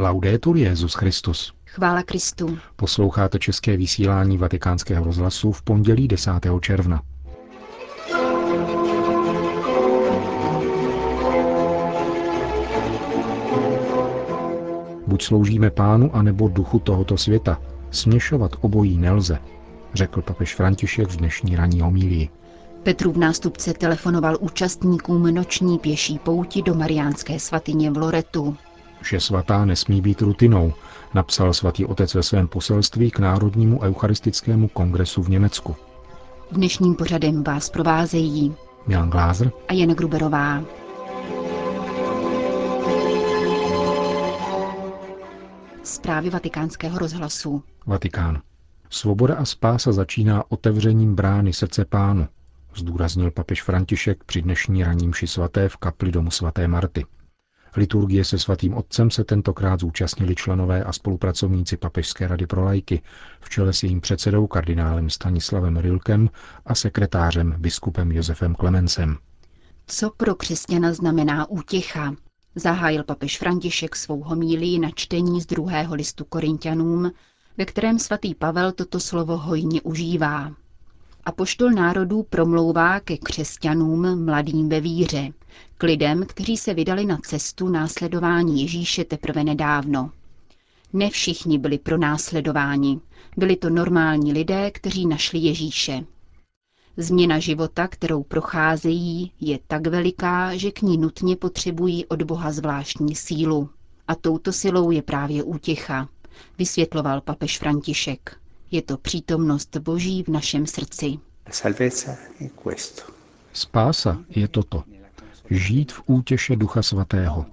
Laudetur Jezus Christus. Chvála Kristu. Posloucháte české vysílání Vatikánského rozhlasu v pondělí 10. června. Buď sloužíme pánu, anebo duchu tohoto světa. Směšovat obojí nelze, řekl papež František v dnešní ranní homílii. Petrův nástupce telefonoval účastníkům noční pěší pouti do Mariánské svatyně v Loretu. Vše svatá nesmí být rutinou, napsal svatý otec ve svém poselství k Národnímu eucharistickému kongresu v Německu. Dnešním pořadem vás provázejí Jan Glázer a Jen Gruberová. Zprávy vatikánského rozhlasu. Vatikán. Svoboda a spása začíná otevřením brány srdce pánu, zdůraznil papež František při dnešní raním ši svaté v kapli domu svaté Marty. Liturgie se svatým otcem se tentokrát zúčastnili členové a spolupracovníci Papežské rady pro lajky, v čele s jejím předsedou kardinálem Stanislavem Rilkem a sekretářem biskupem Josefem Klemencem. Co pro křesťana znamená útěcha? Zahájil papež František svou homílii na čtení z druhého listu Korintianům, ve kterém svatý Pavel toto slovo hojně užívá. A národů promlouvá ke křesťanům mladým ve víře, k lidem, kteří se vydali na cestu následování Ježíše teprve nedávno. Ne všichni byli pronásledováni, byli to normální lidé, kteří našli Ježíše. Změna života, kterou procházejí, je tak veliká, že k ní nutně potřebují od Boha zvláštní sílu. A touto silou je právě útěcha, vysvětloval papež František. Je to přítomnost Boží v našem srdci. Spása je toto. Žít v útěše Ducha Svatého.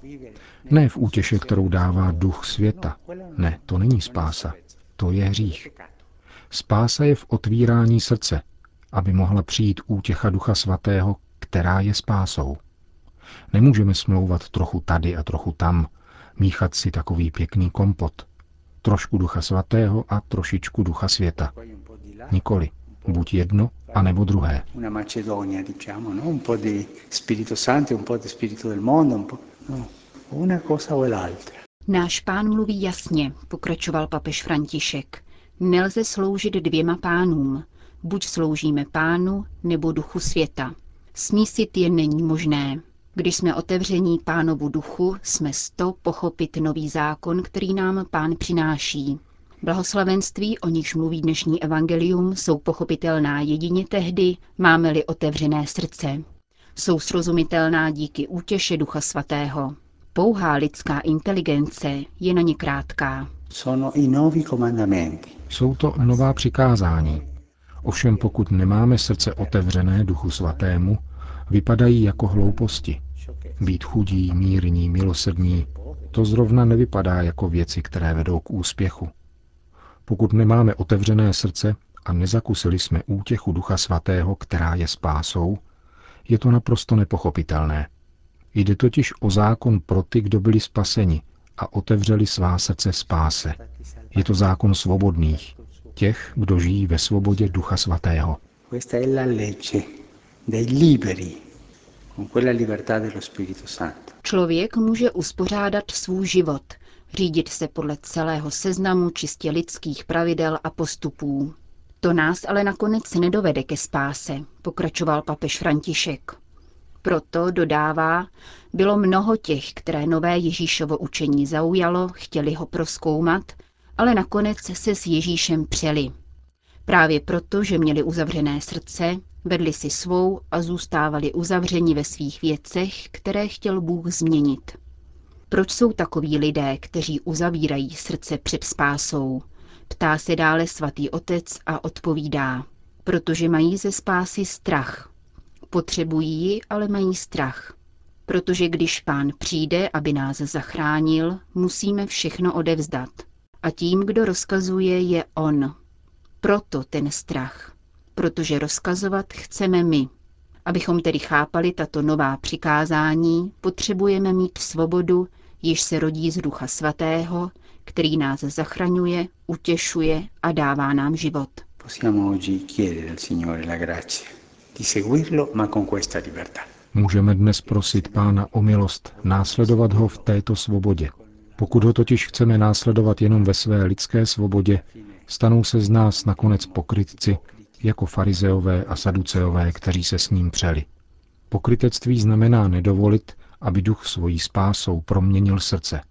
Ne v útěše, kterou dává Duch světa. Ne, to není spása. To je hřích. Spása je v otvírání srdce, aby mohla přijít útěcha Ducha Svatého, která je spásou. Nemůžeme smlouvat trochu tady a trochu tam, míchat si takový pěkný kompot. Trošku Ducha Svatého a trošičku Ducha světa. Nikoli. Buď jedno, anebo druhé. Una Macedonia, diciamo, no? un po' di Spirito Santo, un po' di Spirito del mondo, un po'... no. una cosa o l'altra. Náš pán mluví jasně, pokračoval papež František. Nelze sloužit dvěma pánům. Buď sloužíme pánu, nebo duchu světa. Smísit je není možné. Když jsme otevření pánovu duchu, jsme sto pochopit nový zákon, který nám pán přináší. Blahoslavenství, o nichž mluví dnešní evangelium, jsou pochopitelná jedině tehdy, máme-li otevřené srdce. Jsou srozumitelná díky útěše Ducha Svatého. Pouhá lidská inteligence je na ně krátká. Jsou to nová přikázání. Ovšem pokud nemáme srdce otevřené Duchu Svatému, vypadají jako hlouposti. Být chudí, mírní, milosrdní, to zrovna nevypadá jako věci, které vedou k úspěchu. Pokud nemáme otevřené srdce a nezakusili jsme útěchu Ducha Svatého, která je spásou, je to naprosto nepochopitelné. Jde totiž o zákon pro ty, kdo byli spaseni a otevřeli svá srdce spáse. Je to zákon svobodných, těch, kdo žijí ve svobodě Ducha Svatého. Člověk může uspořádat svůj život, řídit se podle celého seznamu čistě lidských pravidel a postupů. To nás ale nakonec nedovede ke spáse, pokračoval papež František. Proto, dodává, bylo mnoho těch, které nové Ježíšovo učení zaujalo, chtěli ho proskoumat, ale nakonec se s Ježíšem přeli. Právě proto, že měli uzavřené srdce, vedli si svou a zůstávali uzavřeni ve svých věcech, které chtěl Bůh změnit. Proč jsou takoví lidé, kteří uzavírají srdce před spásou? Ptá se dále svatý otec a odpovídá. Protože mají ze spásy strach. Potřebují ji, ale mají strach. Protože když pán přijde, aby nás zachránil, musíme všechno odevzdat. A tím, kdo rozkazuje, je on. Proto ten strach. Protože rozkazovat chceme my. Abychom tedy chápali tato nová přikázání, potřebujeme mít svobodu, již se rodí z Ducha Svatého, který nás zachraňuje, utěšuje a dává nám život. Můžeme dnes prosit Pána o milost, následovat ho v této svobodě. Pokud ho totiž chceme následovat jenom ve své lidské svobodě, stanou se z nás nakonec pokrytci, jako farizeové a saduceové, kteří se s ním přeli. Pokrytectví znamená nedovolit, aby duch svojí spásou proměnil srdce.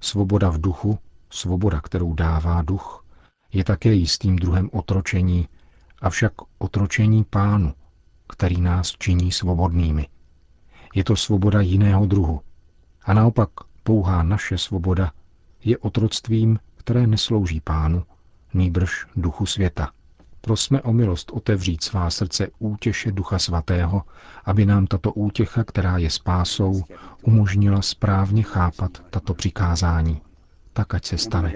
Svoboda v duchu, svoboda, kterou dává duch, je také jistým druhem otročení, avšak otročení pánu, který nás činí svobodnými. Je to svoboda jiného druhu. A naopak pouhá naše svoboda je otroctvím, které neslouží pánu, nýbrž duchu světa. Prosme o milost otevřít svá srdce útěše Ducha Svatého, aby nám tato útěcha, která je spásou, umožnila správně chápat tato přikázání. Tak ať se stane.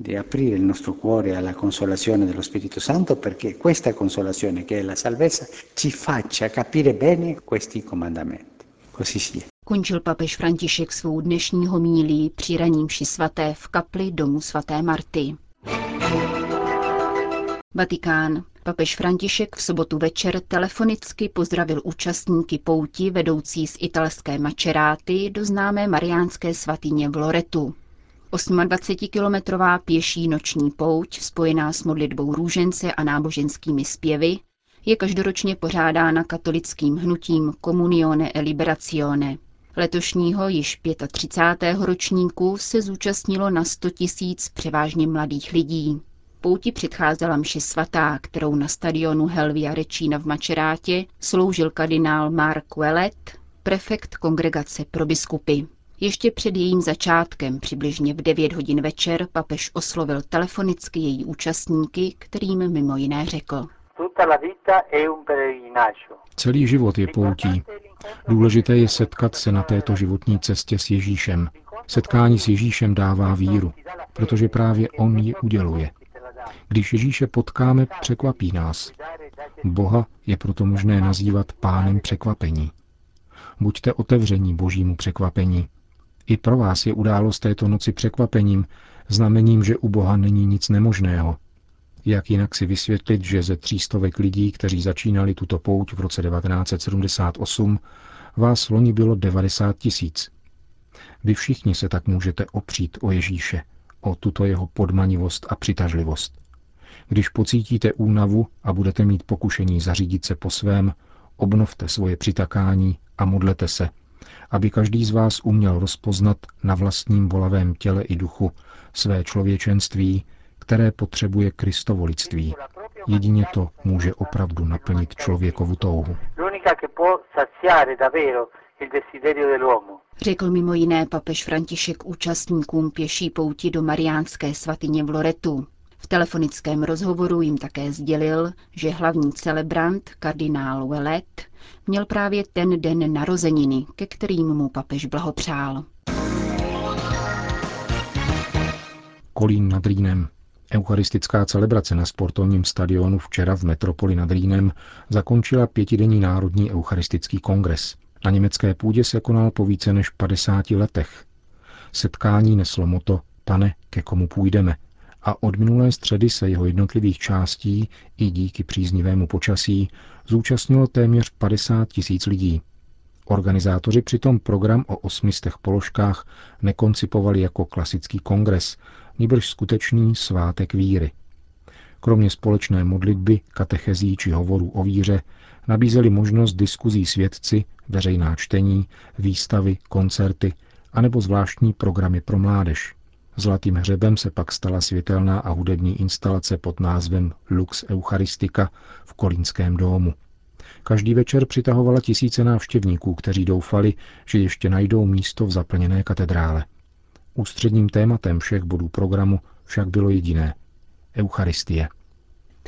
di aprire il nostro cuore alla consolazione dello Spirito Santo perché questa consolazione che è la salvezza ci faccia capire bene questi comandamenti. Così sia. Končil papež František svou dnešní homílí při raním mši svaté v kapli domu svaté Marty. Vatikán. Papež František v sobotu večer telefonicky pozdravil účastníky pouti vedoucí z italské Mačeráty do známé mariánské svatyně v Loretu. 28-kilometrová pěší noční pouť, spojená s modlitbou růžence a náboženskými zpěvy, je každoročně pořádána katolickým hnutím Comunione e Liberazione. Letošního již 35. ročníku se zúčastnilo na 100 tisíc převážně mladých lidí. Pouti předcházela mši svatá, kterou na stadionu Helvia Rečína v Mačerátě sloužil kardinál Mark Wellet, prefekt kongregace pro biskupy. Ještě před jejím začátkem, přibližně v 9 hodin večer, papež oslovil telefonicky její účastníky, kterým mimo jiné řekl. Celý život je poutí. Důležité je setkat se na této životní cestě s Ježíšem. Setkání s Ježíšem dává víru, protože právě On ji uděluje. Když Ježíše potkáme, překvapí nás. Boha je proto možné nazývat pánem překvapení. Buďte otevření božímu překvapení. I pro vás je událost této noci překvapením, znamením, že u Boha není nic nemožného. Jak jinak si vysvětlit, že ze třístovek lidí, kteří začínali tuto pouť v roce 1978, vás loni bylo 90 tisíc. Vy všichni se tak můžete opřít o Ježíše, o tuto jeho podmanivost a přitažlivost. Když pocítíte únavu a budete mít pokušení zařídit se po svém, obnovte svoje přitakání a modlete se, aby každý z vás uměl rozpoznat na vlastním volavém těle i duchu své člověčenství, které potřebuje kristovolictví. Jedině to může opravdu naplnit člověkovu touhu. Řekl mimo jiné papež František účastníkům pěší pouti do Mariánské svatyně v Loretu. V telefonickém rozhovoru jim také sdělil, že hlavní celebrant, kardinál Wellet, měl právě ten den narozeniny, ke kterým mu papež blahopřál. Kolín nad Rýnem. Eucharistická celebrace na sportovním stadionu včera v metropoli nad Rýnem zakončila pětidenní národní eucharistický kongres. Na německé půdě se konal po více než 50 letech. Setkání neslo moto Pane, ke komu půjdeme – a od minulé středy se jeho jednotlivých částí i díky příznivému počasí zúčastnilo téměř 50 tisíc lidí. Organizátoři přitom program o osmistech položkách nekoncipovali jako klasický kongres, nýbrž skutečný svátek víry. Kromě společné modlitby, katechezí či hovorů o víře nabízeli možnost diskuzí svědci, veřejná čtení, výstavy, koncerty anebo zvláštní programy pro mládež. Zlatým hřebem se pak stala světelná a hudební instalace pod názvem Lux Eucharistika v Kolínském domu. Každý večer přitahovala tisíce návštěvníků, kteří doufali, že ještě najdou místo v zaplněné katedrále. Ústředním tématem všech bodů programu však bylo jediné – Eucharistie.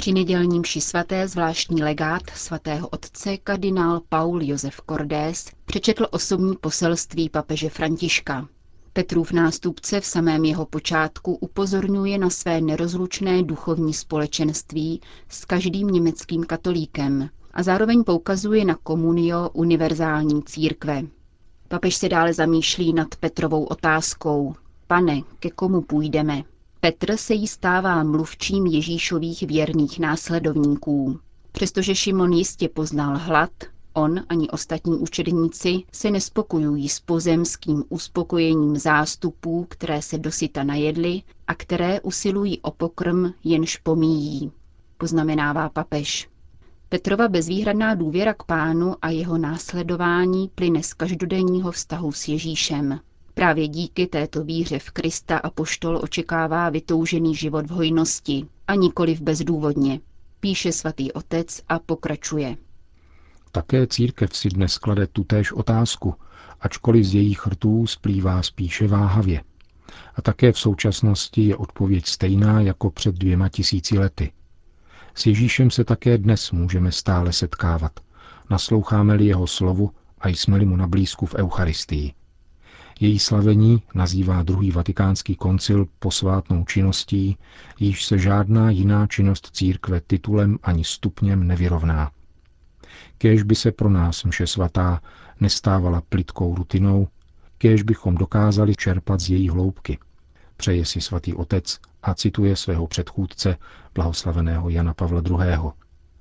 Při nedělním ši svaté zvláštní legát svatého otce kardinál Paul Josef Cordés přečetl osobní poselství papeže Františka. Petrův nástupce v samém jeho počátku upozorňuje na své nerozlučné duchovní společenství s každým německým katolíkem a zároveň poukazuje na komunio univerzální církve. Papež se dále zamýšlí nad Petrovou otázkou. Pane, ke komu půjdeme? Petr se jí stává mluvčím Ježíšových věrných následovníků. Přestože Šimon jistě poznal hlad, On ani ostatní učedníci se nespokojují s pozemským uspokojením zástupů, které se dosyta najedli a které usilují o pokrm, jenž pomíjí, poznamenává papež. Petrova bezvýhradná důvěra k pánu a jeho následování plyne z každodenního vztahu s Ježíšem. Právě díky této víře v Krista a poštol očekává vytoužený život v hojnosti a nikoliv bezdůvodně, píše svatý otec a pokračuje. Také církev si dnes klade tutéž otázku, ačkoliv z jejich rtů splývá spíše váhavě. A také v současnosti je odpověď stejná jako před dvěma tisíci lety. S Ježíšem se také dnes můžeme stále setkávat. Nasloucháme-li jeho slovu a jsme-li mu na blízku v Eucharistii. Její slavení nazývá druhý vatikánský koncil posvátnou činností, již se žádná jiná činnost církve titulem ani stupněm nevyrovná. Kéž by se pro nás mše svatá nestávala plitkou rutinou, kéž bychom dokázali čerpat z její hloubky. Přeje si svatý otec a cituje svého předchůdce, blahoslaveného Jana Pavla II.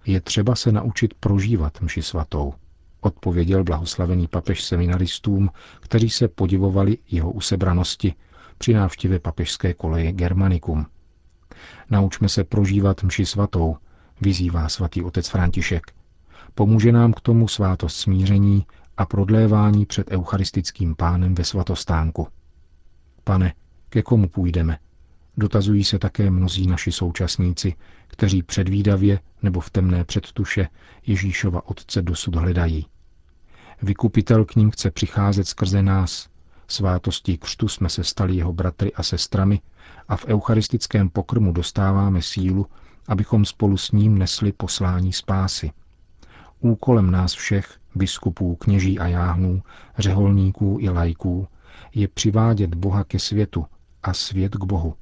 Je třeba se naučit prožívat mši svatou, odpověděl blahoslavený papež seminaristům, kteří se podivovali jeho usebranosti při návštěvě papežské koleje Germanicum. Naučme se prožívat mši svatou, vyzývá svatý otec František. Pomůže nám k tomu svátost smíření a prodlévání před eucharistickým pánem ve svatostánku. Pane, ke komu půjdeme? Dotazují se také mnozí naši současníci, kteří předvídavě nebo v temné předtuše Ježíšova Otce dosud hledají. Vykupitel k ním chce přicházet skrze nás. Svátostí křtu jsme se stali jeho bratry a sestrami a v eucharistickém pokrmu dostáváme sílu, abychom spolu s ním nesli poslání spásy. Úkolem nás všech, biskupů, kněží a jáhnů, řeholníků i lajků, je přivádět Boha ke světu a svět k Bohu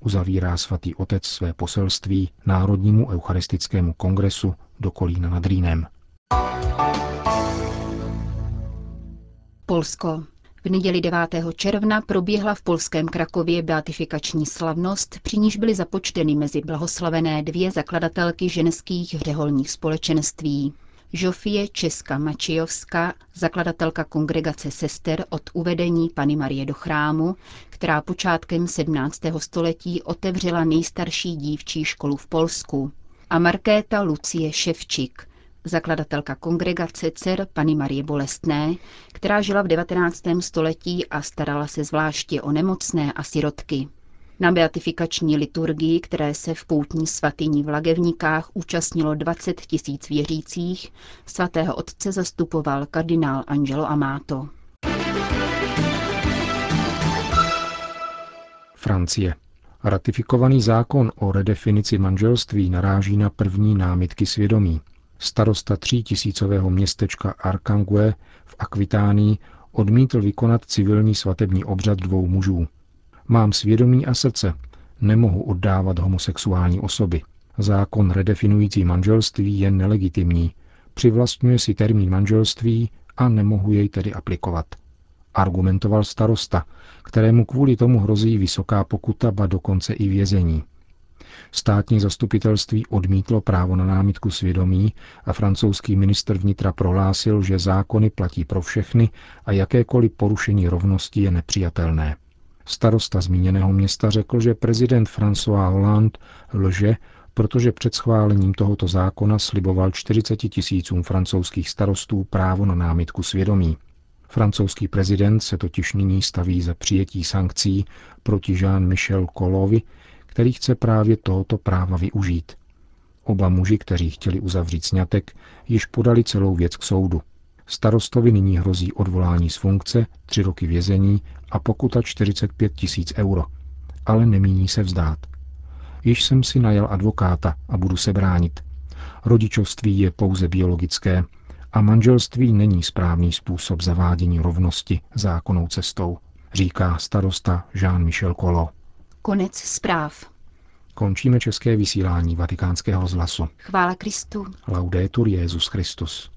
uzavírá svatý otec své poselství Národnímu eucharistickému kongresu do Kolína nad Rýnem. Polsko. V neděli 9. června proběhla v polském Krakově beatifikační slavnost, při níž byly započteny mezi blahoslavené dvě zakladatelky ženských řeholních společenství. Žofie Česka Mačijovská, zakladatelka kongregace sester od uvedení Pany Marie do chrámu, která počátkem 17. století otevřela nejstarší dívčí školu v Polsku, a Markéta Lucie Ševčik, zakladatelka kongregace dcer Pany Marie Bolestné, která žila v 19. století a starala se zvláště o nemocné a sirotky. Na beatifikační liturgii, které se v poutní svatyni v Lagevníkách účastnilo 20 tisíc věřících, svatého otce zastupoval kardinál Angelo Amato. Francie. Ratifikovaný zákon o redefinici manželství naráží na první námitky svědomí. Starosta třítisícového městečka Arkangue v Akvitánii odmítl vykonat civilní svatební obřad dvou mužů. Mám svědomí a srdce. Nemohu oddávat homosexuální osoby. Zákon redefinující manželství je nelegitimní. Přivlastňuje si termín manželství a nemohu jej tedy aplikovat. Argumentoval starosta, kterému kvůli tomu hrozí vysoká pokuta, ba dokonce i vězení. Státní zastupitelství odmítlo právo na námitku svědomí a francouzský ministr vnitra prohlásil, že zákony platí pro všechny a jakékoliv porušení rovnosti je nepřijatelné. Starosta zmíněného města řekl, že prezident François Hollande lže, protože před schválením tohoto zákona sliboval 40 tisícům francouzských starostů právo na námitku svědomí. Francouzský prezident se totiž nyní staví za přijetí sankcí proti Jean-Michel Kolovi, který chce právě tohoto práva využít. Oba muži, kteří chtěli uzavřít sňatek, již podali celou věc k soudu. Starostovi nyní hrozí odvolání z funkce, tři roky vězení a pokuta 45 tisíc euro. Ale nemíní se vzdát. Již jsem si najel advokáta a budu se bránit. Rodičovství je pouze biologické a manželství není správný způsob zavádění rovnosti zákonnou cestou, říká starosta Jean-Michel Colo. Konec zpráv. Končíme české vysílání vatikánského zhlasu. Chvála Kristu. Laudetur Jezus Christus.